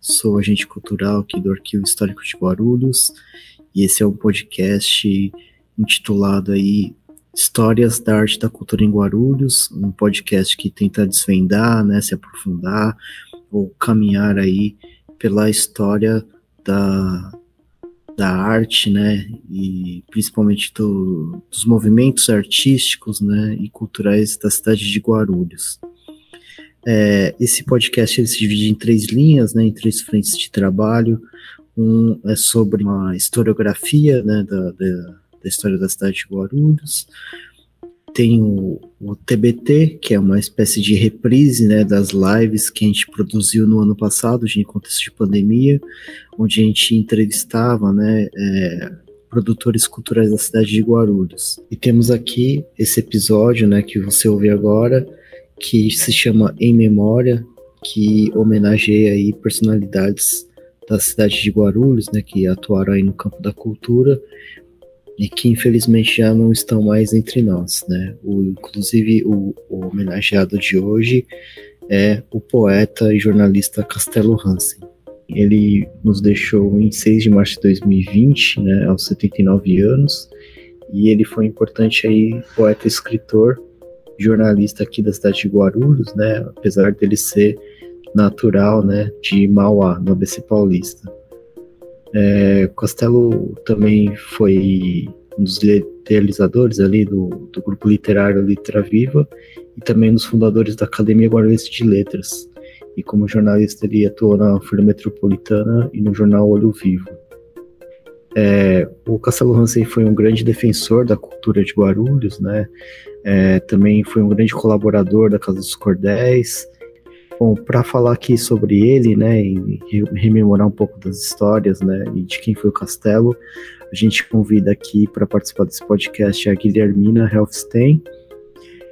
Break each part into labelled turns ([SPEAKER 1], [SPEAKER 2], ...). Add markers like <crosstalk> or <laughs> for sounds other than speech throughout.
[SPEAKER 1] Sou agente cultural aqui do Arquivo Histórico de Guarulhos e esse é um podcast intitulado aí Histórias da Arte da Cultura em Guarulhos, um podcast que tenta desvendar, né, se aprofundar ou caminhar aí pela história da, da arte, né, e principalmente do, dos movimentos artísticos, né, e culturais da cidade de Guarulhos. É, esse podcast ele se divide em três linhas, né, em três frentes de trabalho. Um é sobre uma historiografia né, da, da, da história da cidade de Guarulhos. Tem o, o, TBT, que é uma espécie de reprise né, das lives que a gente produziu no ano passado, em contexto de pandemia, onde a gente entrevistava né, é, produtores culturais da cidade de Guarulhos. E temos aqui esse episódio né, que você ouve agora, que se chama Em Memória, que homenageia aí personalidades da cidade de Guarulhos, né, que atuaram aí no campo da cultura e que infelizmente já não estão mais entre nós, né? O, inclusive o, o homenageado de hoje é o poeta e jornalista Castelo Hansen. Ele nos deixou em 6 de março de 2020, né, aos 79 anos, e ele foi importante aí poeta e escritor jornalista aqui da cidade de Guarulhos, né? Apesar dele ser natural, né, de Mauá, no ABC Paulista. É, Costello também foi um dos idealizadores ali do, do grupo literário Litera Viva e também um dos fundadores da Academia Guarulhense de Letras. E como jornalista ele atuou na Folha Metropolitana e no jornal Olho Vivo. É, o Castelo Hansen foi um grande defensor da cultura de Guarulhos, né? É, também foi um grande colaborador da Casa dos Cordéis. Bom, para falar aqui sobre ele, né, e rememorar um pouco das histórias, né, e de quem foi o Castelo, a gente convida aqui para participar desse podcast a Guilhermina Helfstein,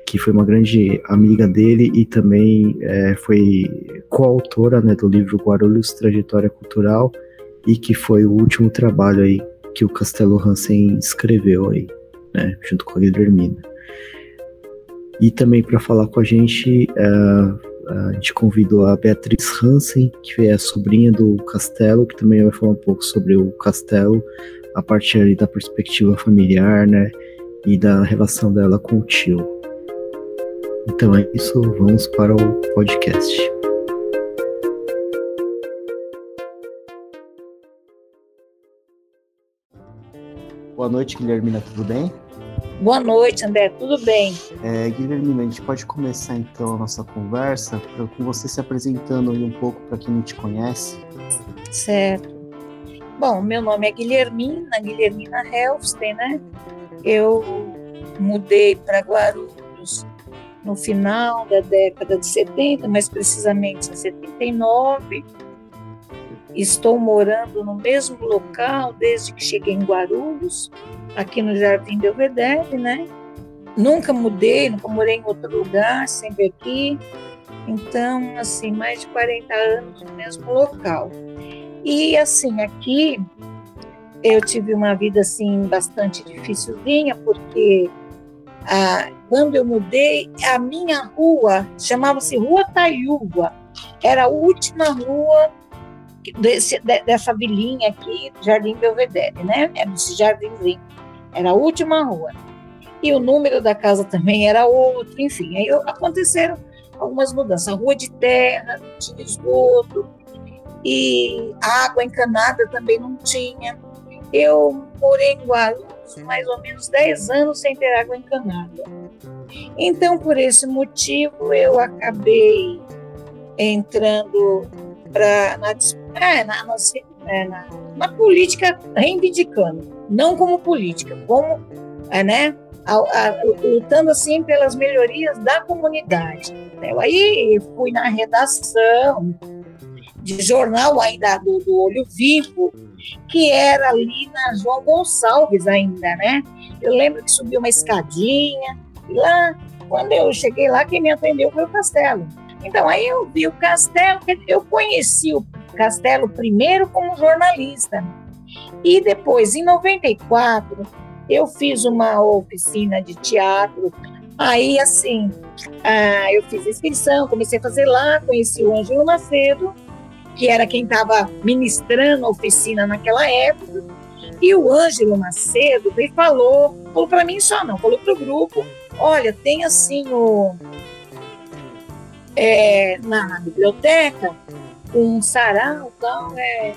[SPEAKER 1] que foi uma grande amiga dele e também é, foi coautora né, do livro Guarulhos Trajetória Cultural e que foi o último trabalho aí que o Castelo Hansen escreveu aí, né, junto com a Guilhermina. E também para falar com a gente, uh, a gente convidou a Beatriz Hansen, que é a sobrinha do Castelo, que também vai falar um pouco sobre o Castelo, a partir ali da perspectiva familiar, né? E da relação dela com o tio. Então é isso, vamos para o podcast. Boa noite, Guilhermina, tudo bem?
[SPEAKER 2] Boa noite, André, tudo bem?
[SPEAKER 1] É, Guilherme, a gente pode começar então a nossa conversa com você se apresentando aí um pouco para quem não te conhece.
[SPEAKER 2] Certo. Bom, meu nome é Guilhermina, Guilhermina Helfsten, né? Eu mudei para Guarulhos no final da década de 70, mais precisamente em 79. Estou morando no mesmo local desde que cheguei em Guarulhos aqui no Jardim Belvedere, né? Nunca mudei, nunca morei em outro lugar, sempre aqui. Então, assim, mais de 40 anos no mesmo local. E, assim, aqui eu tive uma vida, assim, bastante dificilzinha, porque ah, quando eu mudei, a minha rua chamava-se Rua Taiúba. Era a última rua desse, dessa vilinha aqui, Jardim Belvedere, né? Era esse jardinzinho. Era a última rua. E o número da casa também era outro, enfim. Aí aconteceram algumas mudanças. A rua de terra, não tinha esgoto, e água encanada também não tinha. Eu morei em Guarulhos mais ou menos 10 anos sem ter água encanada. Então, por esse motivo, eu acabei entrando pra, na, é, na, é, na, na política reivindicando não como política, como, é, né, a, a, lutando assim pelas melhorias da comunidade. Eu aí fui na redação de jornal ainda do, do Olho Vivo, que era ali na João Gonçalves ainda, né? Eu lembro que subi uma escadinha e lá, quando eu cheguei lá, quem me atendeu foi o Castelo. Então aí eu vi o Castelo, eu conheci o Castelo primeiro como jornalista, e depois, em 94, eu fiz uma oficina de teatro. Aí, assim, ah, eu fiz inscrição, comecei a fazer lá, conheci o Ângelo Macedo que era quem estava ministrando a oficina naquela época. E o Ângelo Macedo veio falou, falou para mim só não, falou para o grupo, olha, tem assim o é, na, biblioteca um sarau tal, é,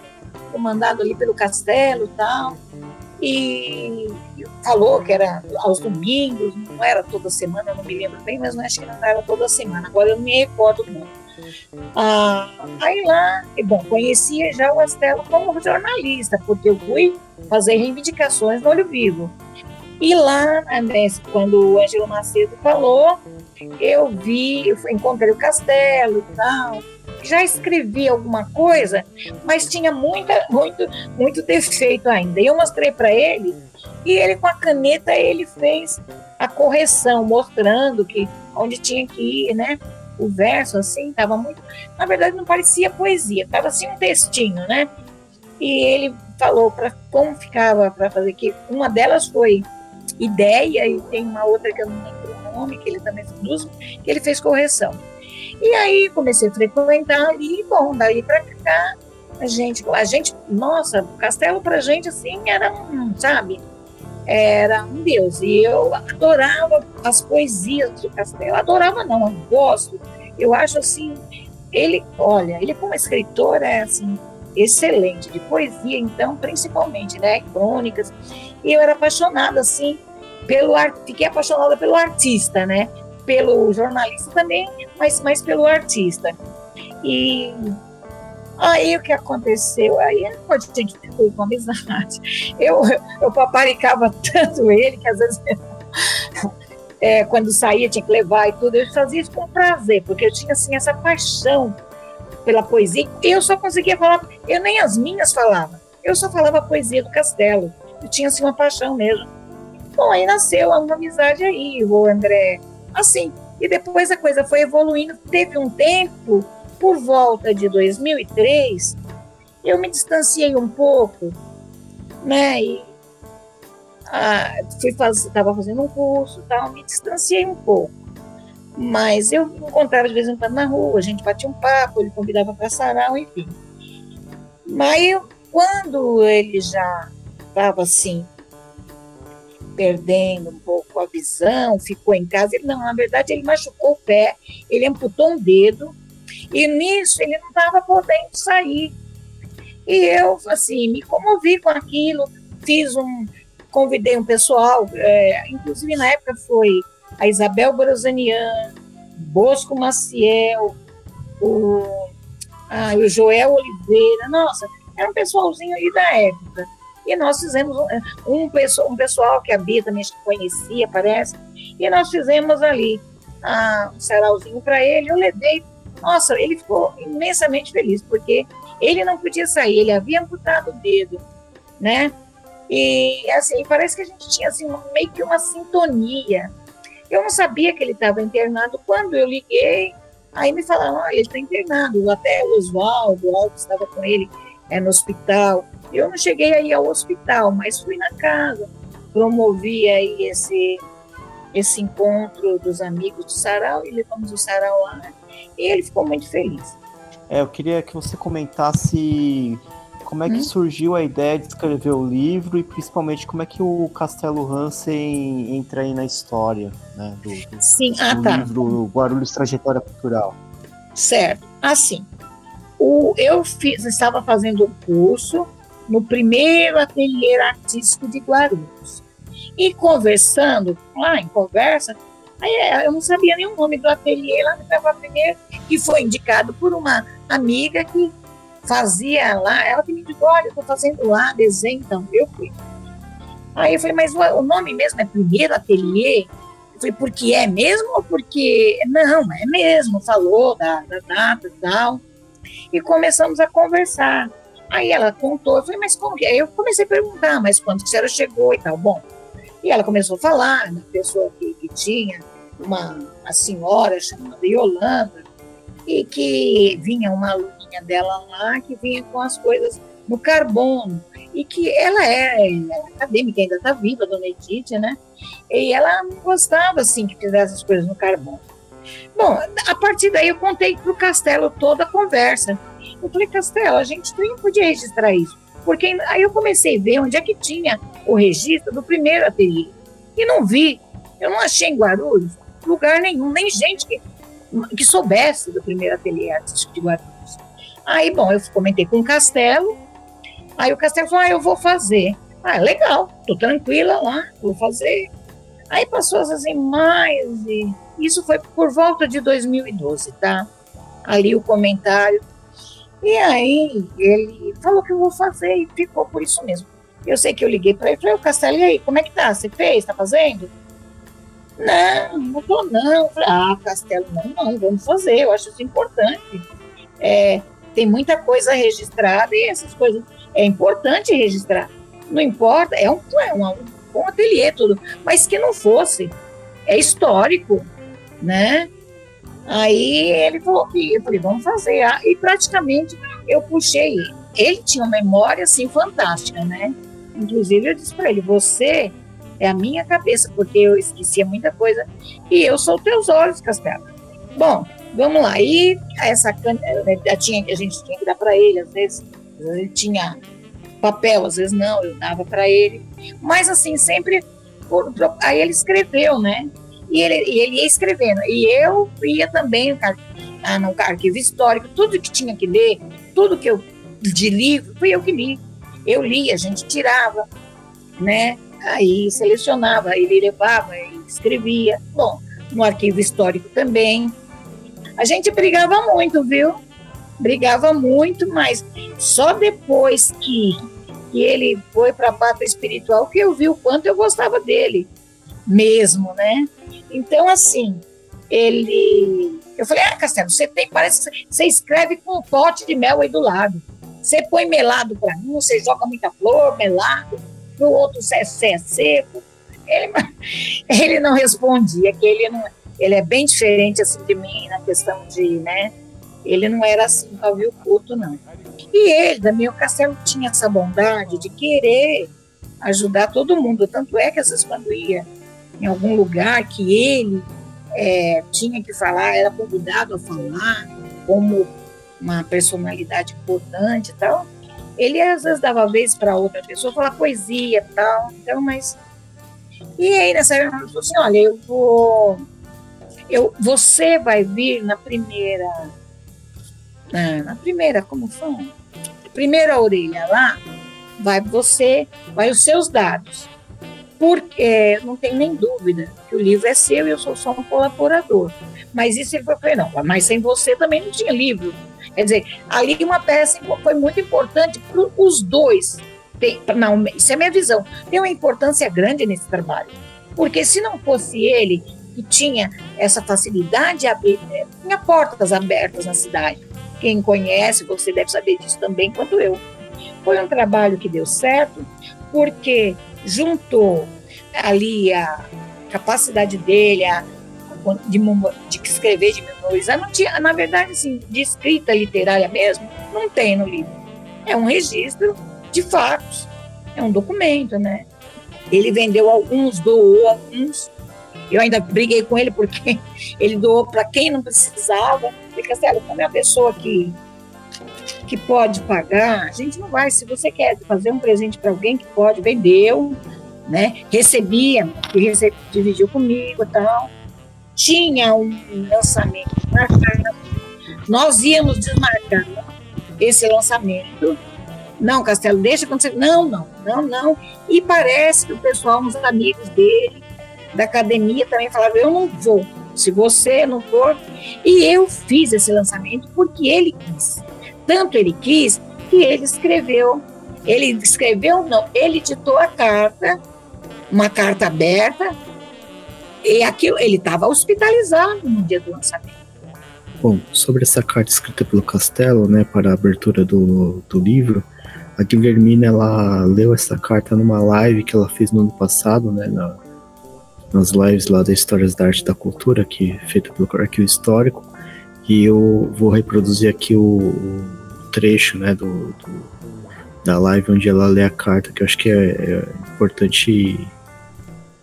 [SPEAKER 2] comandado ali pelo castelo tal, e falou que era aos domingos, não era toda semana, não me lembro bem, mas não acho que não era toda semana, agora eu não me recordo muito. Ah, aí lá, bom, conhecia já o Astelo como jornalista, porque eu fui fazer reivindicações no Olho Vivo. E lá, né, quando o Ângelo Macedo falou, eu vi, eu encontrei o castelo e tal, já escrevi alguma coisa, mas tinha muita, muito, muito defeito ainda. E eu mostrei para ele e ele com a caneta ele fez a correção, mostrando que onde tinha que ir, né? O verso assim estava muito, na verdade não parecia poesia, estava assim um textinho, né? E ele falou para como ficava para fazer que uma delas foi ideia e tem uma outra que eu não lembro o nome que ele também fez, que ele fez correção. E aí comecei a frequentar ali, bom, daí para cá, a gente, a gente, nossa, o castelo pra gente assim era um, sabe? Era um deus. E eu adorava as poesias do castelo. Adorava não, eu gosto. Eu acho assim, ele, olha, ele como escritor é assim excelente de poesia, então, principalmente, né, crônicas. E eu era apaixonada assim pelo fiquei apaixonada pelo artista, né? pelo jornalista também, mas mais pelo artista. E aí o que aconteceu? Aí a gente tentou com amizade. <laughs> Eu, eu paparicava tanto ele que às vezes <laughs> é, quando saía tinha que levar e tudo, eu fazia isso com prazer, porque eu tinha assim essa paixão pela poesia. Eu só conseguia falar, eu nem as minhas falava, eu só falava a poesia do Castelo. Eu tinha assim uma paixão mesmo. Bom, aí nasceu uma amizade aí, o André assim. E depois a coisa foi evoluindo. Teve um tempo, por volta de 2003, eu me distanciei um pouco, né? E ah, fui fazer, estava fazendo um curso, tal, me distanciei um pouco. Mas eu encontrava de vez em quando na rua, a gente batia um papo, ele convidava para sarau, enfim. Mas eu, quando ele já estava assim, perdendo um pouco a visão, ficou em casa. Ele, não, na verdade, ele machucou o pé, ele amputou um dedo, e nisso ele não estava podendo sair. E eu, assim, me comovi com aquilo, fiz um. Convidei um pessoal, é, inclusive na época foi a Isabel Brosanian, Bosco Maciel, o, ah, o Joel Oliveira, nossa, era um pessoalzinho aí da época. E nós fizemos um, um, pessoal, um pessoal que a Bia também conhecia, parece, e nós fizemos ali ah, um sarauzinho para ele. Eu levei, nossa, ele ficou imensamente feliz, porque ele não podia sair, ele havia amputado o dedo, né? E assim, parece que a gente tinha assim, meio que uma sintonia. Eu não sabia que ele estava internado. Quando eu liguei, aí me falaram: olha, ele está internado. Até o Oswaldo, Aldo estava com ele é, no hospital. Eu não cheguei aí ao hospital, mas fui na casa, promovi aí esse, esse encontro dos amigos do Sarau e levamos o Sarau lá e ele ficou muito feliz.
[SPEAKER 3] É, eu queria que você comentasse como é que hum? surgiu a ideia de escrever o livro e principalmente como é que o Castelo Hansen entra aí na história né, do, do,
[SPEAKER 2] Sim. Ah, tá.
[SPEAKER 3] livro Guarulhos Trajetória Cultural.
[SPEAKER 2] Certo. Assim, o, eu fiz, estava fazendo um curso no primeiro ateliê artístico de Guarulhos. E conversando, lá em conversa, aí é, eu não sabia nem o nome do ateliê lá no Primeiro, que foi indicado por uma amiga que fazia lá, ela que me disse, olha, eu estou fazendo lá desenho, então eu fui. Aí eu falei, mas o nome mesmo é Primeiro Ateliê? Eu falei, porque é mesmo ou porque... Não, é mesmo, falou da, da data e tal. E começamos a conversar. Aí ela contou, eu falei, mas como que é? Eu comecei a perguntar, mas quando que a senhora chegou e tal. Bom, e ela começou a falar da pessoa que, que tinha uma, uma senhora chamada Yolanda, e que vinha uma aluninha dela lá, que vinha com as coisas no carbono, e que ela é, ela é acadêmica, ainda está viva, dona Edith, né? E ela gostava, assim, que fizesse as coisas no carbono. Bom, a partir daí eu contei para o Castelo toda a conversa. Eu falei, Castelo, a gente nem podia registrar isso. Porque aí eu comecei a ver onde é que tinha o registro do primeiro ateliê. E não vi. Eu não achei em Guarulhos lugar nenhum, nem gente que, que soubesse do primeiro ateliê artístico de Guarulhos. Aí, bom, eu comentei com o Castelo. Aí o Castelo falou: ah, eu vou fazer. Ah, legal, tô tranquila lá, vou fazer. Aí passou assim, mais. E isso foi por volta de 2012, tá? Ali o comentário. E aí ele falou que eu vou fazer e ficou por isso mesmo. Eu sei que eu liguei para ele falei, Castelo, e aí, como é que tá? Você fez? Tá fazendo? Não, não tô não. Ah, Castelo, não, não, vamos fazer, eu acho isso importante. É, tem muita coisa registrada e essas coisas é importante registrar. Não importa, é um, é um, um ateliê tudo, mas que não fosse, é histórico, né? Aí ele falou que eu falei, vamos fazer. Ah, e praticamente eu puxei. Ele tinha uma memória assim fantástica, né? Inclusive eu disse para ele, você é a minha cabeça, porque eu esquecia muita coisa e eu sou teus olhos, Castelo. Bom, vamos lá. E essa já tinha, a gente tinha que dar para ele, às vezes ele tinha papel, às vezes não, eu dava para ele. Mas assim, sempre. Aí ele escreveu, né? E ele, e ele ia escrevendo. E eu ia também ah, no arquivo histórico, tudo que tinha que ler, tudo que eu de livro, fui eu que li. Eu li, a gente tirava, né? Aí selecionava, ele levava e escrevia. Bom, no arquivo histórico também. A gente brigava muito, viu? Brigava muito, mas só depois que, que ele foi para a pata espiritual que eu vi o quanto eu gostava dele, mesmo, né? Então, assim, ele. Eu falei, ah, Castelo, você tem, parece que você escreve com um pote de mel aí do lado. Você põe melado para mim, você joga muita flor, melado no outro é seco. Ele, <laughs> ele não respondia, que ele não, ele é bem diferente assim de mim na questão de, né? Ele não era assim pavio curto, não. E ele, Damião Castelo, tinha essa bondade de querer ajudar todo mundo. Tanto é que às vezes quando ia em algum lugar que ele é, tinha que falar, era convidado a falar como uma personalidade importante e tal, ele às vezes dava vez para outra pessoa falar poesia e tal, então, mas. E aí nessa época ele falou assim: olha, eu vou. Eu, você vai vir na primeira. Na, na primeira, como foi? Primeira orelha lá, vai você, vai os seus dados. Porque não tem nem dúvida que o livro é seu e eu sou só um colaborador. Mas isso ele falou, não, mas sem você também não tinha livro. Quer dizer, ali uma peça foi muito importante para os dois. Tem, não, isso é minha visão. Tem uma importância grande nesse trabalho. Porque se não fosse ele que tinha essa facilidade, abrir, é, tinha portas abertas na cidade. Quem conhece, você deve saber disso também quanto eu. Foi um trabalho que deu certo, porque juntou ali a capacidade dele, a, de, de escrever, de memorizar, não tinha, na verdade, assim, de escrita literária mesmo, não tem no livro. É um registro de fatos, é um documento, né? Ele vendeu alguns, doou alguns. Eu ainda briguei com ele porque <laughs> ele doou para quem não precisava. Falei, Castelo, como é a pessoa que, que pode pagar, a gente não vai. Se você quer fazer um presente para alguém que pode, vendeu, né? Recebia, e recebia, dividiu comigo e tal tinha um lançamento marcado, nós íamos desmarcar esse lançamento. Não, Castelo, deixa acontecer. Não, não, não, não. E parece que o pessoal, uns amigos dele, da academia, também falavam: eu não vou. Se você não for. E eu fiz esse lançamento porque ele quis. Tanto ele quis que ele escreveu. Ele escreveu, não, ele ditou a carta, uma carta aberta, e aquilo, ele estava hospitalizado no dia do lançamento.
[SPEAKER 1] Bom, sobre essa carta escrita pelo Castelo, né, para a abertura do, do livro, a Guilhermina, ela leu essa carta numa live que ela fez no ano passado, né, na, nas lives lá da Histórias da Arte e da Cultura, que feita pelo Arquivo Histórico, e eu vou reproduzir aqui o, o trecho, né, do, do, da live onde ela lê a carta, que eu acho que é, é importante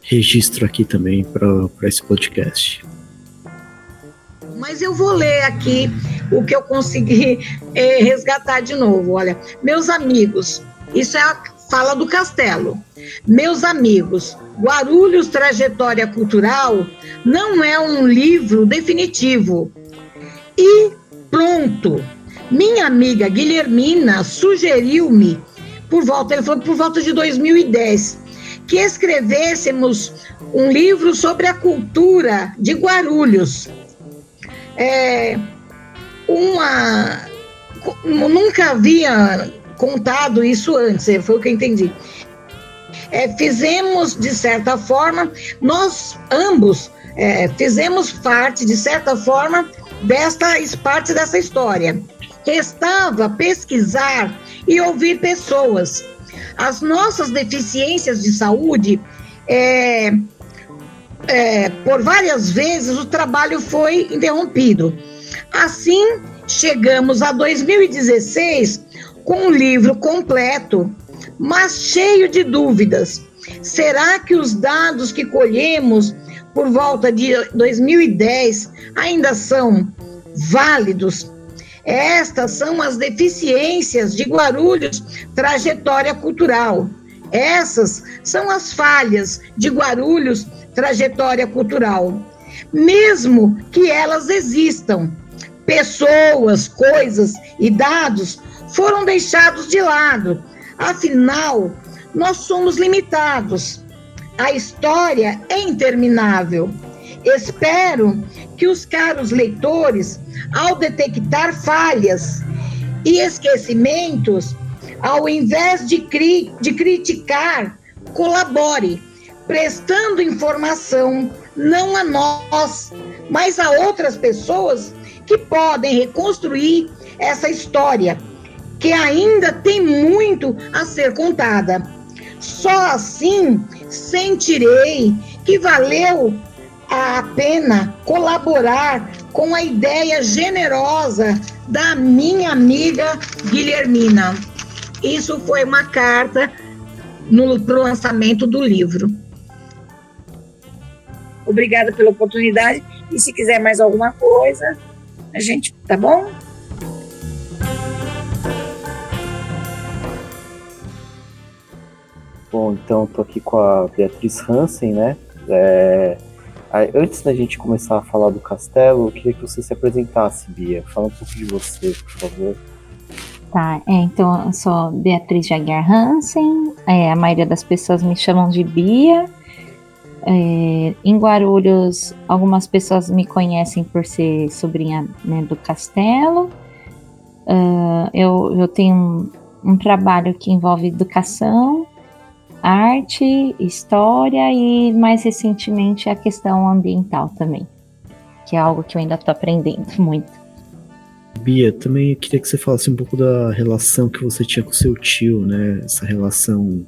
[SPEAKER 1] registro aqui também para esse podcast.
[SPEAKER 2] Mas eu vou ler aqui o que eu consegui é, resgatar de novo. Olha, meus amigos, isso é a fala do Castelo. Meus amigos, Guarulhos Trajetória Cultural não é um livro definitivo. E pronto. Minha amiga Guilhermina sugeriu-me por volta, ele falou por volta de 2010, que escrevêssemos um livro sobre a cultura de Guarulhos. É, uma nunca havia contado isso antes, foi o que eu entendi. É, fizemos, de certa forma, nós ambos é, fizemos parte, de certa forma, desta parte dessa história. Restava pesquisar e ouvir pessoas. As nossas deficiências de saúde, é, é, por várias vezes o trabalho foi interrompido. Assim, chegamos a 2016 com um livro completo, mas cheio de dúvidas. Será que os dados que colhemos por volta de 2010 ainda são válidos? Estas são as deficiências de Guarulhos trajetória cultural. Essas são as falhas de Guarulhos trajetória cultural. Mesmo que elas existam, pessoas, coisas e dados foram deixados de lado. Afinal, nós somos limitados. A história é interminável. Espero que os caros leitores, ao detectar falhas e esquecimentos, ao invés de, cri de criticar, colabore, prestando informação não a nós, mas a outras pessoas que podem reconstruir essa história, que ainda tem muito a ser contada. Só assim sentirei que valeu a pena colaborar com a ideia generosa da minha amiga Guilhermina. Isso foi uma carta para o lançamento do livro. Obrigada pela oportunidade. E se quiser mais alguma coisa, a gente, tá bom?
[SPEAKER 1] Bom, então estou aqui com a Beatriz Hansen, né? É, antes da gente começar a falar do castelo, eu queria que você se apresentasse, Bia. Fala um pouco de você, por favor.
[SPEAKER 4] Tá, é, então eu sou Beatriz Jaguar Hansen, é, a maioria das pessoas me chamam de Bia. É, em Guarulhos, algumas pessoas me conhecem por ser sobrinha né, do Castelo. Uh, eu, eu tenho um, um, trabalho que envolve educação, arte, história e, mais recentemente, a questão ambiental também, que é algo que eu ainda estou aprendendo <laughs> muito.
[SPEAKER 1] Bia, também queria que você falasse um pouco da relação que você tinha com seu tio, né? Essa relação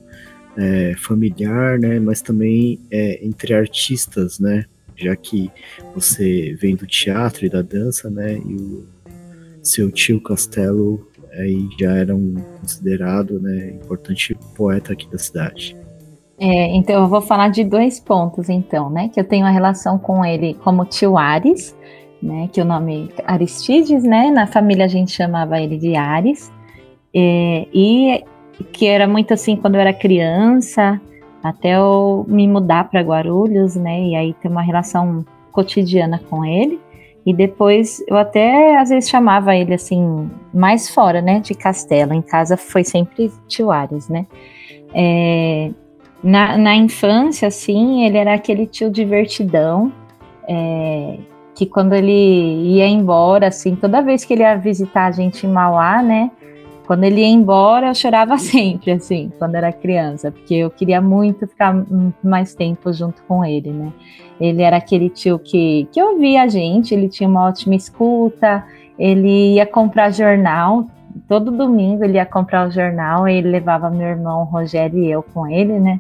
[SPEAKER 1] é, familiar, né, mas também é, entre artistas, né, já que você vem do teatro e da dança, né, e o seu tio Castelo aí já era um considerado, né, importante poeta aqui da cidade.
[SPEAKER 4] É, então eu vou falar de dois pontos, então, né, que eu tenho uma relação com ele como tio Ares, né, que o nome Aristides, né, na família a gente chamava ele de Ares, é, e que era muito assim quando eu era criança, até eu me mudar para Guarulhos, né? E aí ter uma relação cotidiana com ele. E depois eu até às vezes chamava ele assim, mais fora, né? De Castelo. Em casa foi sempre tio Ares, né? É, na, na infância, assim, ele era aquele tio divertidão. É, que quando ele ia embora, assim, toda vez que ele ia visitar a gente em Mauá, né? Quando ele ia embora, eu chorava <laughs> sempre, assim, quando era criança, porque eu queria muito ficar mais tempo junto com ele, né? Ele era aquele tio que, que ouvia a gente, ele tinha uma ótima escuta, ele ia comprar jornal, todo domingo ele ia comprar o jornal, ele levava meu irmão Rogério e eu com ele, né?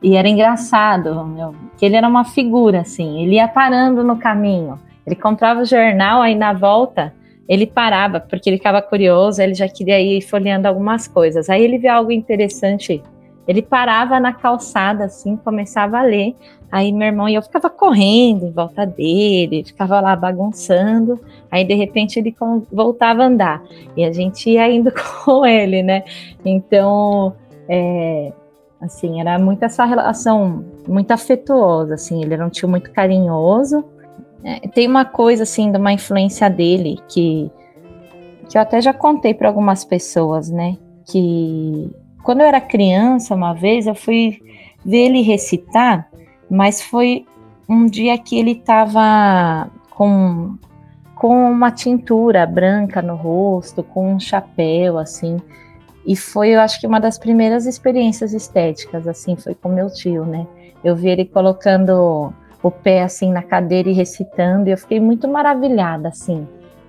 [SPEAKER 4] E era engraçado, meu, que ele era uma figura, assim, ele ia parando no caminho, ele comprava o jornal, aí na volta ele parava, porque ele ficava curioso, ele já queria ir folheando algumas coisas. Aí ele vê algo interessante Ele parava na calçada, assim, começava a ler. Aí meu irmão e eu ficava correndo em volta dele, ficava lá bagunçando. Aí de repente ele voltava a andar e a gente ia indo <laughs> com ele, né? Então, é, assim, era muito essa relação muito afetuosa, assim. Ele era um tio muito carinhoso. É, tem uma coisa assim de uma influência dele que que eu até já contei para algumas pessoas, né? Que quando eu era criança, uma vez eu fui ver ele recitar, mas foi um dia que ele estava com, com uma tintura branca no rosto, com um chapéu, assim. E foi, eu acho que uma das primeiras experiências estéticas, assim, foi com meu tio, né? Eu vi ele colocando o pé, assim, na cadeira e recitando, e eu fiquei muito maravilhada, assim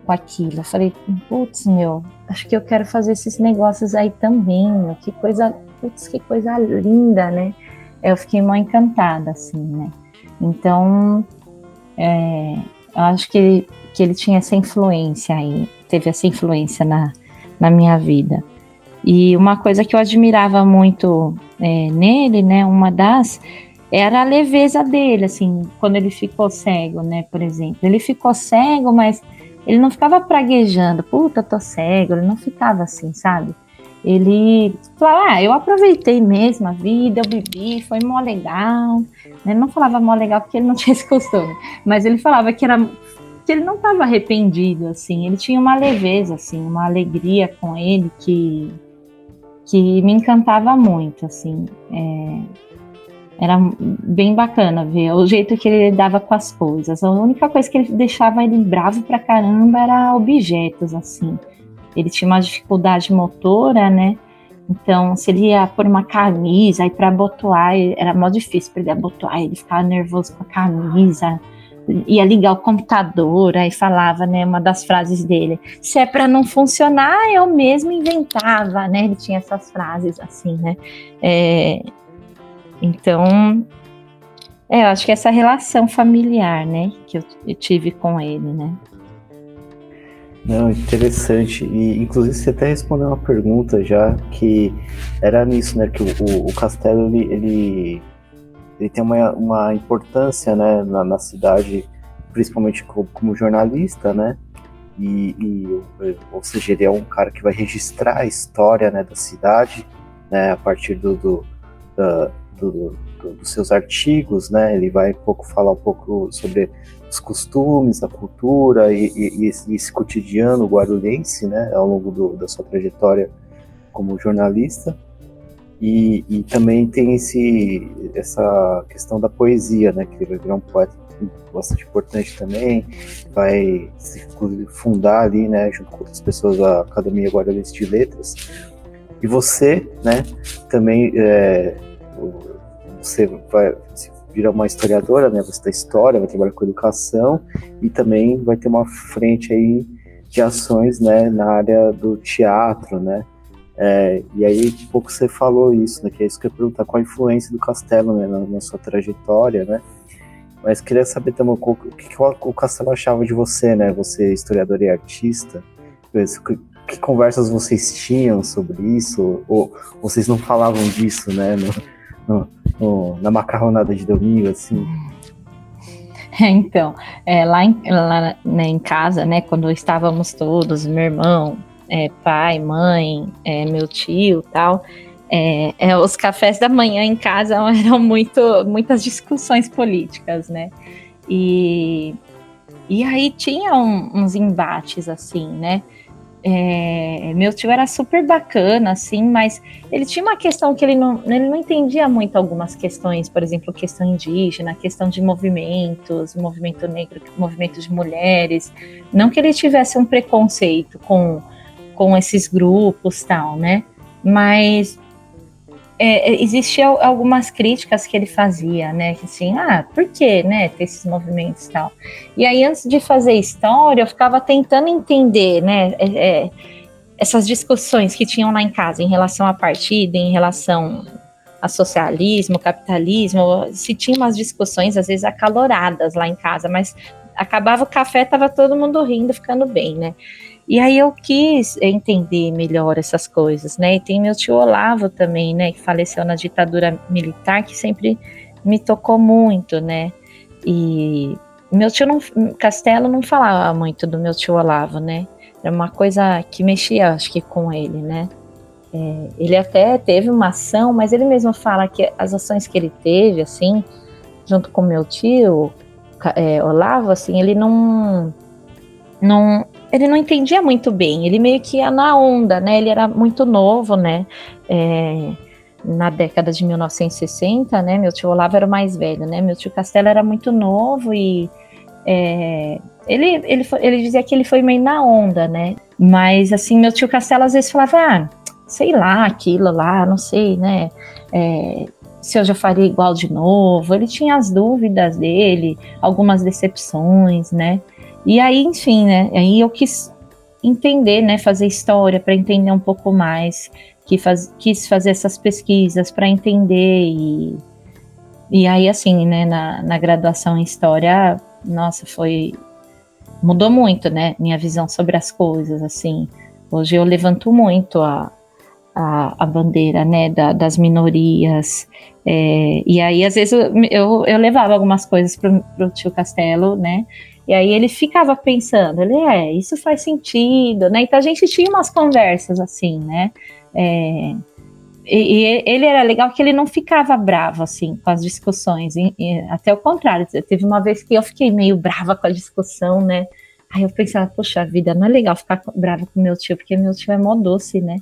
[SPEAKER 4] com aquilo. Eu falei, putz, meu, acho que eu quero fazer esses negócios aí também, meu, que coisa, putz, que coisa linda, né? Eu fiquei mal encantada, assim, né? Então, é, eu acho que ele, que ele tinha essa influência aí, teve essa influência na, na minha vida. E uma coisa que eu admirava muito é, nele, né, uma das, era a leveza dele, assim, quando ele ficou cego, né, por exemplo. Ele ficou cego, mas ele não ficava praguejando, puta, tô cego, ele não ficava assim, sabe? Ele falava, ah, eu aproveitei mesmo a vida, eu bebi, foi mó legal. Ele não falava mó legal porque ele não <laughs> tinha esse costume, mas ele falava que era que ele não estava arrependido, assim, ele tinha uma leveza, assim, uma alegria com ele que, que me encantava muito, assim. É, era bem bacana ver o jeito que ele lidava com as coisas. A única coisa que ele deixava ele bravo pra caramba era objetos, assim. Ele tinha uma dificuldade motora, né? Então, se ele ia por uma camisa, aí para abotoar, era mó difícil para ele abotoar, ele ficava nervoso com a camisa, ia ligar o computador, aí falava, né, uma das frases dele, se é para não funcionar, eu mesmo inventava, né, ele tinha essas frases assim, né, é, então, é, eu acho que essa relação familiar, né, que eu, eu tive com ele, né.
[SPEAKER 1] Não, interessante. E inclusive você até respondeu uma pergunta já que era nisso, né? Que o, o Castelo ele, ele, ele, tem uma, uma importância né, na, na cidade, principalmente como, como jornalista, né? E, e, ou seja, ele é um cara que vai registrar a história né, da cidade, né? A partir do, do da, do, do, dos seus artigos, né? Ele vai um pouco falar um pouco sobre os costumes, a cultura e, e, e esse cotidiano guarulhense, né? Ao longo do, da sua trajetória como jornalista. E, e, também tem esse, essa questão da poesia, né? Que ele vai virar um poeta bastante importante também, vai se fundar ali, né, junto com outras pessoas da Academia Guarulhense de Letras. E você, né, também é, você vai virar uma historiadora, né? Você da história, vai trabalhar com educação e também vai ter uma frente aí de ações, né, na área do teatro, né? É, e aí, um pouco você falou isso, né? Que é isso que eu ia perguntar, qual a influência do Castelo né, na, na sua trajetória, né? Mas queria saber também o que, que o, Castelo achava de você, né? Você, historiador e artista. Que, que conversas vocês tinham sobre isso? Ou vocês não falavam disso, né? No, no, no, na macarronada de domingo, assim?
[SPEAKER 4] Então, é, lá, em, lá né, em casa, né, quando estávamos todos, meu irmão, é, pai, mãe, é, meu tio tal, é, é, os cafés da manhã em casa <laughs> eram muito, muitas discussões políticas, né? E, e aí tinha um, uns embates assim, né? É, meu tio era super bacana, assim, mas ele tinha uma questão que ele não, ele não entendia muito algumas questões, por exemplo, questão indígena, questão de movimentos, movimento negro, movimento de mulheres. Não que ele tivesse um preconceito com, com esses grupos tal, né? Mas é, é, existiam algumas críticas que ele fazia, né? Que assim, ah, por que, né, ter esses movimentos e tal? E aí, antes de fazer história, eu ficava tentando entender, né, é, é, essas discussões que tinham lá em casa em relação à partida, em relação a socialismo, capitalismo, se tinha umas discussões, às vezes, acaloradas lá em casa, mas acabava o café, tava todo mundo rindo, ficando bem, né? E aí eu quis entender melhor essas coisas, né? E tem meu tio Olavo também, né, que faleceu na ditadura militar, que sempre me tocou muito, né? E meu tio não, Castelo não falava muito do meu tio Olavo, né? Era uma coisa que mexia, acho que, com ele, né? É, ele até teve uma ação, mas ele mesmo fala que as ações que ele teve, assim, junto com meu tio, é, Olavo, assim, ele não, não, ele não entendia muito bem, ele meio que ia na onda, né? Ele era muito novo, né? É, na década de 1960, né? Meu tio Olavo era o mais velho, né? Meu tio Castelo era muito novo e é, ele, ele, ele dizia que ele foi meio na onda, né? Mas assim, meu tio Castelo às vezes falava, ah, sei lá, aquilo lá, não sei, né? É, se eu já faria igual de novo. Ele tinha as dúvidas dele, algumas decepções, né? E aí, enfim, né? Aí eu quis entender, né? Fazer história para entender um pouco mais, que faz, quis fazer essas pesquisas para entender e e aí assim, né? Na, na graduação em história, nossa, foi mudou muito, né? Minha visão sobre as coisas, assim. Hoje eu levanto muito a, a, a bandeira, né, da, das minorias. É, e aí, às vezes, eu, eu, eu levava algumas coisas para o tio Castelo, né? E aí ele ficava pensando, ele é, isso faz sentido, né? Então a gente tinha umas conversas assim, né? É, e, e, ele era legal que ele não ficava bravo assim com as discussões, e, e, até o contrário. Teve uma vez que eu fiquei meio brava com a discussão, né? Aí eu pensava, poxa vida, não é legal ficar brava com meu tio, porque meu tio é mó doce, né?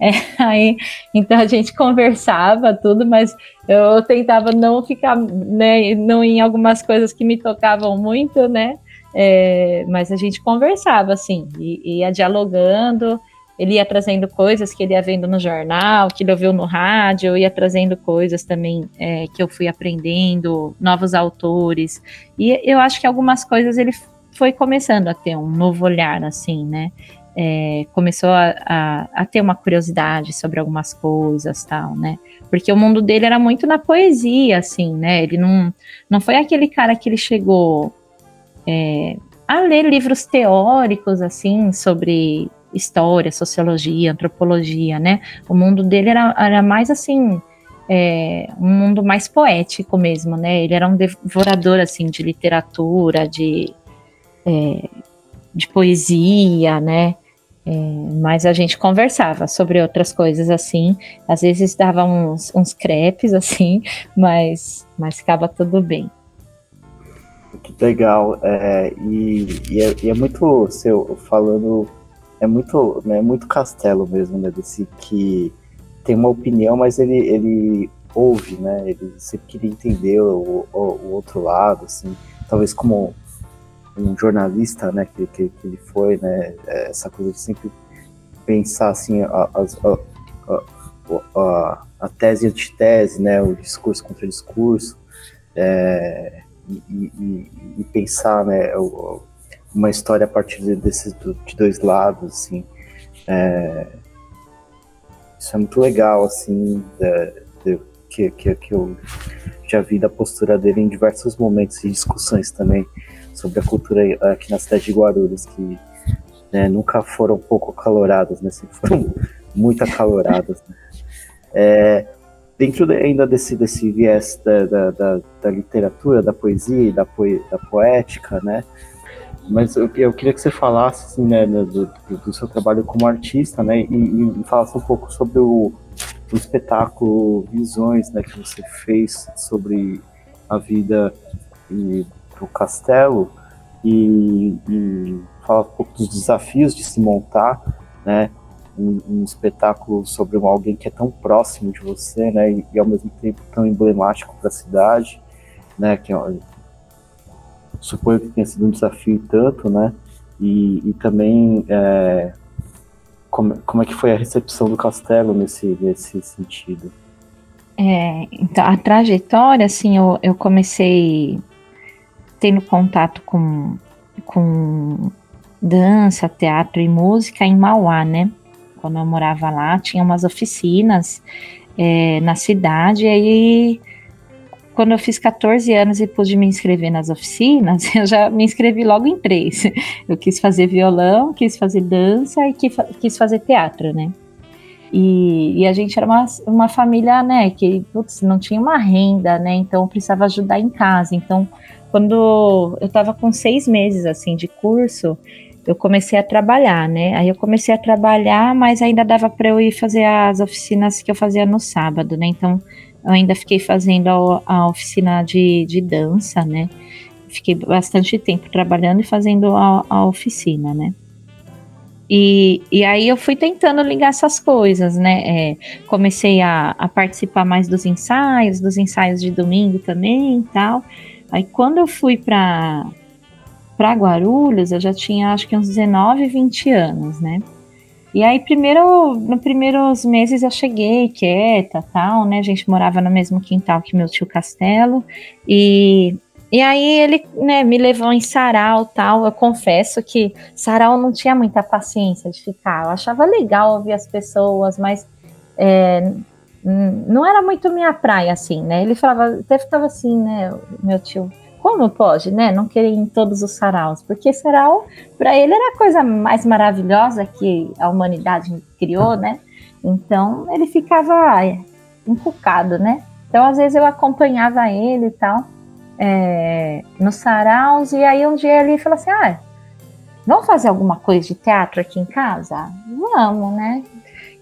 [SPEAKER 4] É, <laughs> aí, então a gente conversava tudo, mas eu tentava não ficar, né, não em algumas coisas que me tocavam muito, né? É, mas a gente conversava, assim, e ia dialogando, ele ia trazendo coisas que ele ia vendo no jornal, que ele ouviu no rádio, ia trazendo coisas também é, que eu fui aprendendo, novos autores, e eu acho que algumas coisas ele foi começando a ter um novo olhar, assim, né? É, começou a, a, a, ter uma curiosidade sobre algumas coisas, tal, né? Porque o mundo dele era muito na poesia, assim, né? Ele não, não foi aquele cara que ele chegou é, a ler livros teóricos, assim, sobre história, sociologia, antropologia, né? O mundo dele era, era mais, assim, é, um mundo mais poético mesmo, né? Ele era um devorador, assim, de literatura, de é, de poesia, né? É, mas a gente conversava sobre outras coisas assim, às vezes dava uns, uns crepes <laughs> assim, mas, mas ficava tudo bem.
[SPEAKER 1] Que legal, é, e, e, é, e, é, muito, seu, falando, é muito, né, muito castelo mesmo, né, desse que tem uma opinião, mas ele, ele ouve, né, ele sempre queria entender o, o, o outro lado, assim, talvez como um jornalista, né, que, que, que, ele foi, né, é, essa coisa de sempre pensar, assim, a, a, a, a tese e antitese, né, o discurso contra o discurso, é, e, e, pensar, né, uma história a partir desses de dois lados, assim, é, isso é muito legal, assim, de, de, que, que, que eu já vi da postura dele em diversos momentos e discussões também sobre a cultura aqui na cidade de Guarulhos, que né, nunca foram pouco acaloradas, né, sempre foram muito acaloradas. Né. É, dentro de, ainda desse, desse viés da, da, da, da, literatura, da poesia e da, poe, da poética, né, mas eu, eu, queria que você falasse assim, né, do, do, seu trabalho como artista, né, e, e falasse um pouco sobre o, o espetáculo Visões, né, que você fez sobre a vida e para o castelo e, e falar um pouco dos desafios de se montar, né, um, um, espetáculo sobre alguém que é tão próximo de você, né, e, e ao mesmo tempo tão emblemático para a cidade, né, que ó, suponho que tenha sido um desafio tanto, né, e, e também é, como, como é que foi a recepção do castelo nesse, nesse sentido?
[SPEAKER 4] É, então, a trajetória, assim, eu, eu comecei tendo contato com, com dança, teatro e música em Mauá, né? Quando eu morava lá, tinha umas oficinas é, na cidade, e aí quando eu fiz 14 anos e pude me inscrever nas oficinas, <laughs> eu já me inscrevi logo em três. <laughs> Eu quis fazer violão, quis fazer dança e quis fazer teatro, né? E, e, a gente era uma, uma família, né, que putz, não tinha uma renda, né, então precisava ajudar em casa. Então, quando eu estava com seis meses, assim, de curso, eu comecei a trabalhar, né, aí eu comecei a trabalhar, mas ainda dava para eu ir fazer as oficinas que eu fazia no sábado, né, então eu ainda fiquei fazendo a, a oficina de, de dança, né, fiquei bastante tempo trabalhando e fazendo a, a oficina, né. E, e aí eu fui tentando ligar essas coisas, né? É, comecei a, a, participar mais dos ensaios, dos ensaios de domingo também e tal. Aí quando eu fui para para Guarulhos, eu já tinha acho que uns 19, 20 anos, né? E aí primeiro, nos primeiros meses eu cheguei quieta, tal, né? A gente morava no mesmo quintal que meu tio Castelo e e aí ele né, me levou em sarau tal. Eu confesso que sarau não tinha muita paciência de ficar. Eu achava legal ouvir as pessoas, mas é, não era muito minha praia, assim, né? Ele falava, até ficava assim, né, meu tio, como pode, né, não querer em todos os saraus? Porque sarau, para ele, era a coisa mais maravilhosa que a humanidade criou, né? Então, ele ficava encucado, né? Então, às vezes eu acompanhava ele e tal é, nos saraus, e aí um dia ele falou assim: ah, vamos fazer alguma coisa de teatro aqui em casa? Vamos, né?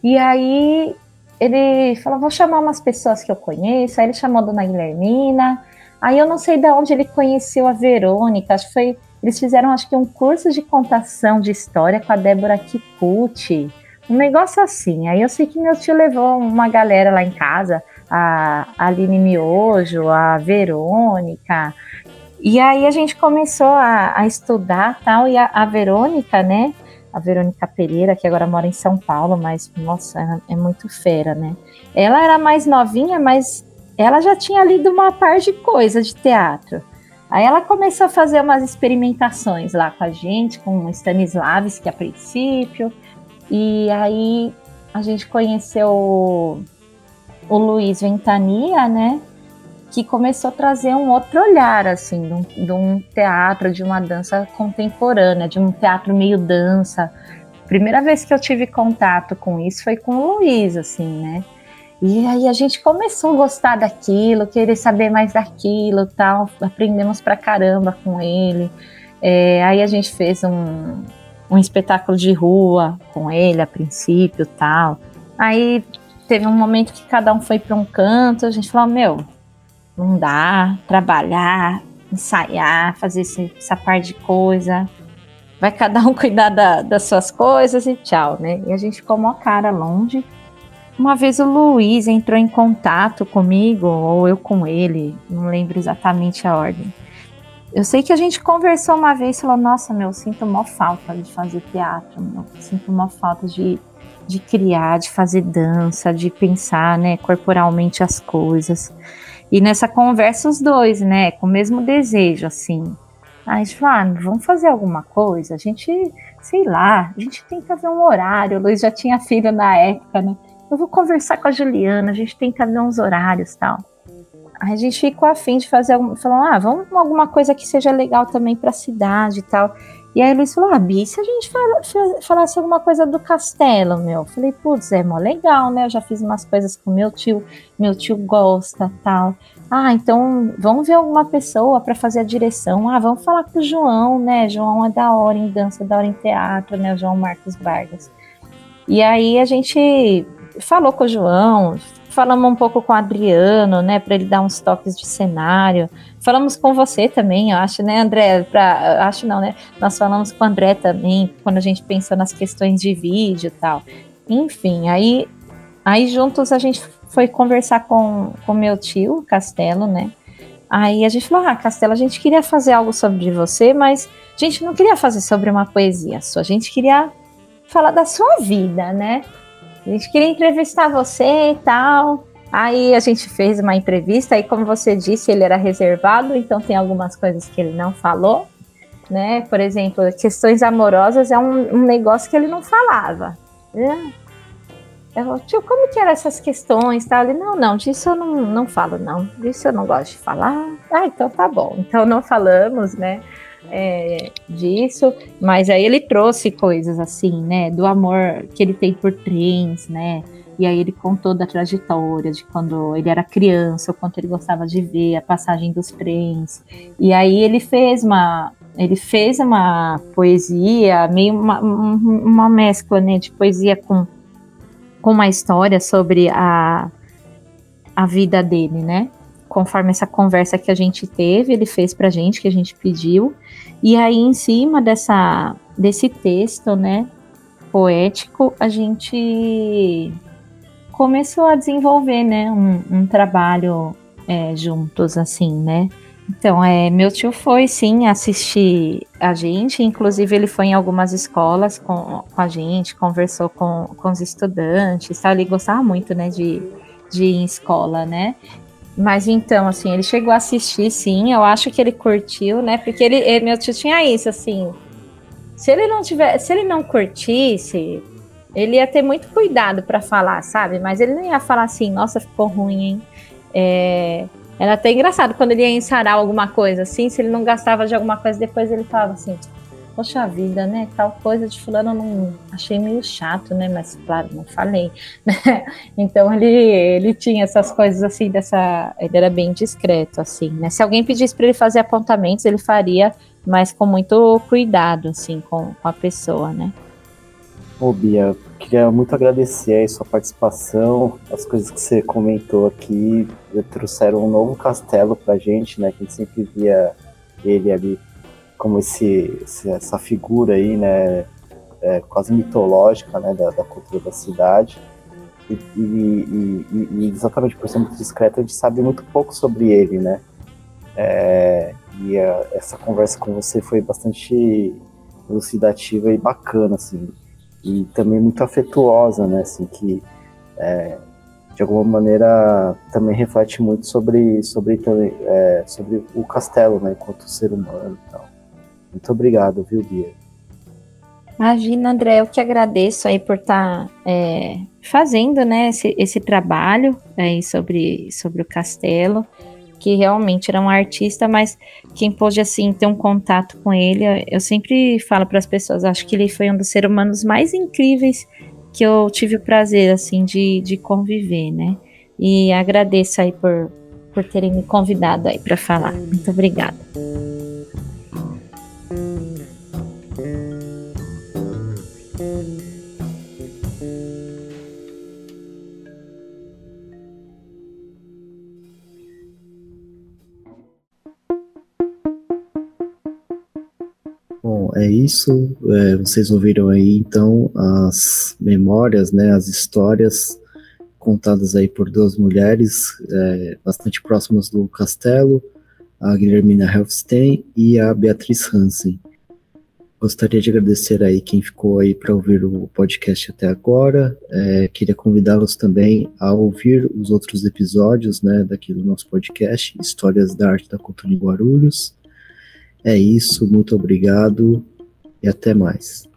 [SPEAKER 4] E aí ele falou: vou chamar umas pessoas que eu conheço. Aí ele chamou a dona Guilhermina. Aí eu não sei de onde ele conheceu a Verônica, acho que foi. Eles fizeram, acho que, um curso de contação de história com a Débora Kikuchi. Um negócio assim. Aí eu sei que meu tio levou uma galera lá em casa a Aline Miojo, a Verônica. E aí a gente começou a, a estudar tal, e a, a, Verônica, né? A Verônica Pereira, que agora mora em São Paulo, mas, nossa, é muito fera, né? Ela era mais novinha, mas ela já tinha lido uma par de coisa de teatro. Aí ela começou a fazer umas experimentações lá com a gente, com Stanislavski a princípio, e aí a gente conheceu o Luiz Ventania, né? Que começou a trazer um outro olhar, assim, de um, de um teatro, de uma dança contemporânea, de um teatro meio dança. Primeira vez que eu tive contato com isso foi com o Luiz, assim, né? E aí a gente começou a gostar daquilo, querer saber mais daquilo, tal. Aprendemos pra caramba com ele. É, aí a gente fez um, um espetáculo de rua com ele a princípio, tal. Aí teve um momento que cada um foi para um canto, a gente falou, meu, não dá, trabalhar, ensaiar, fazer esse, essa parte de coisa, vai cada um <laughs> cuidar da, das suas coisas e tchau, né? E a gente ficou uma cara longe. Uma vez o Luiz entrou em contato comigo, ou eu com ele, não lembro exatamente a ordem. Eu sei que a gente conversou uma vez e falou: Nossa, meu, sinto uma falta de fazer teatro, meu, sinto uma falta de de criar, de fazer dança, de pensar, né, corporalmente as coisas. E nessa conversa os dois, né, com o mesmo desejo, assim. A gente falou, ah, vamos fazer alguma coisa? A gente, sei lá, a gente tem que fazer um horário. O Luiz já tinha filho na época, né? Eu vou conversar com a Juliana, a gente tem que ver uns horários tal. Aí a gente ficou afim de fazer, falou, ah, vamos alguma coisa que seja legal também para a cidade e tal. E aí Luiz falou: Ah, Bi, se a gente falasse alguma coisa do castelo, meu? Eu falei: Putz, é mó legal, né? Eu já fiz umas coisas com meu tio, meu tio gosta tal. Ah, então vamos ver alguma pessoa para fazer a direção. Ah, vamos falar com o João, né? João é da hora em dança, da hora em teatro, né? O João Marcos Vargas. E aí a gente falou com o João, falamos um pouco com o Adriano, né, para ele dar uns toques de cenário. Falamos com você também, eu acho, né, André? Pra, acho não, né? Nós falamos com o André também, quando a gente pensou nas questões de vídeo e tal. Enfim, aí, aí juntos a gente foi conversar com o meu tio, Castelo, né? Aí a gente falou: Ah, Castelo, a gente queria fazer algo sobre você, mas a gente não queria fazer sobre uma poesia só, a gente queria falar da sua vida, né? A gente queria entrevistar você e tal. Aí a gente fez uma entrevista e como você disse, ele era reservado, então tem algumas coisas que ele não falou, né? Por exemplo, questões amorosas é um, um negócio que ele não falava. Né? Eu, tio, como que eram essas questões? Tal? Ele, não, não, disso eu não, não falo, não. Disso eu não gosto de falar. Ah, então tá bom. Então não falamos, né? É, disso, mas aí ele trouxe coisas assim, né? Do amor que ele tem por trens, né? E aí ele contou da trajetória de quando ele era criança, o quanto ele gostava de ver a passagem dos trens. E aí ele fez uma ele fez uma poesia, meio uma, uma mescla, né, de poesia com com uma história sobre a, a vida dele, né? Conforme essa conversa que a gente teve, ele fez pra gente, que a gente pediu. E aí, em cima dessa, desse texto, né, poético, a gente começou a desenvolver, né, um, um trabalho é, juntos, assim, né? Então, é, meu tio foi sim assistir a gente, inclusive ele foi em algumas escolas com, com a gente, conversou com, com os estudantes, tal. ele gostava muito, né, de, de ir em escola, né? Mas então, assim, ele chegou a assistir, sim, eu acho que ele curtiu, né? Porque ele, ele meu tio tinha isso, assim, se ele não tiver, se ele não curtisse, ele ia ter muito cuidado para falar, sabe? Mas ele não ia falar assim, nossa, ficou ruim, hein? É, era até engraçado quando ele ia ensaiar alguma coisa assim, se ele não gastava de alguma coisa, depois ele falava assim: Poxa vida, né? Tal coisa de fulano não achei meio chato, né? Mas claro, não falei. <laughs> Né? Então ele, ele tinha essas coisas assim, dessa. Ele era bem discreto, assim, né? Se alguém pedisse para ele fazer apontamentos, ele faria, mas com muito cuidado, assim, com, com a pessoa, né?
[SPEAKER 3] Ô, Bia, queria muito agradecer a sua participação, as coisas que você comentou aqui, trouxeram um novo castelo pra gente, né? Que a gente sempre via ele ali como esse, essa figura aí, né? É, quase mitológica, né? Da, da, cultura da cidade. E, e, e, e, exatamente por ser muito discreto, a gente sabe muito pouco sobre ele, né? É, e a, essa conversa com você foi bastante elucidativa e bacana, assim e também muito afetuosa, né? Assim, que é, de alguma maneira também reflete muito sobre, sobre, é, sobre o castelo, né? Enquanto ser humano. Muito obrigado, viu, Bia?
[SPEAKER 4] Imagina, André, eu que agradeço aí por estar tá, é, fazendo né, esse, esse trabalho aí sobre, sobre o castelo que realmente era um artista, mas quem pôde assim ter um contato com ele, eu sempre falo para as pessoas, acho que ele foi um dos seres humanos mais incríveis que eu tive o prazer assim de, de conviver, né? E agradeço aí por, por terem me convidado aí para falar. Muito obrigada.
[SPEAKER 1] É isso. É, vocês ouviram aí então as memórias, né, as histórias contadas aí por duas mulheres é, bastante próximas do castelo, a Guilhermina Helfstein e a Beatriz Hansen. Gostaria de agradecer aí quem ficou aí para ouvir o podcast até agora. É, queria convidá-los também a ouvir os outros episódios, né, daqui do nosso podcast, Histórias da Arte da Cultura em Guarulhos. É isso, muito obrigado e até mais.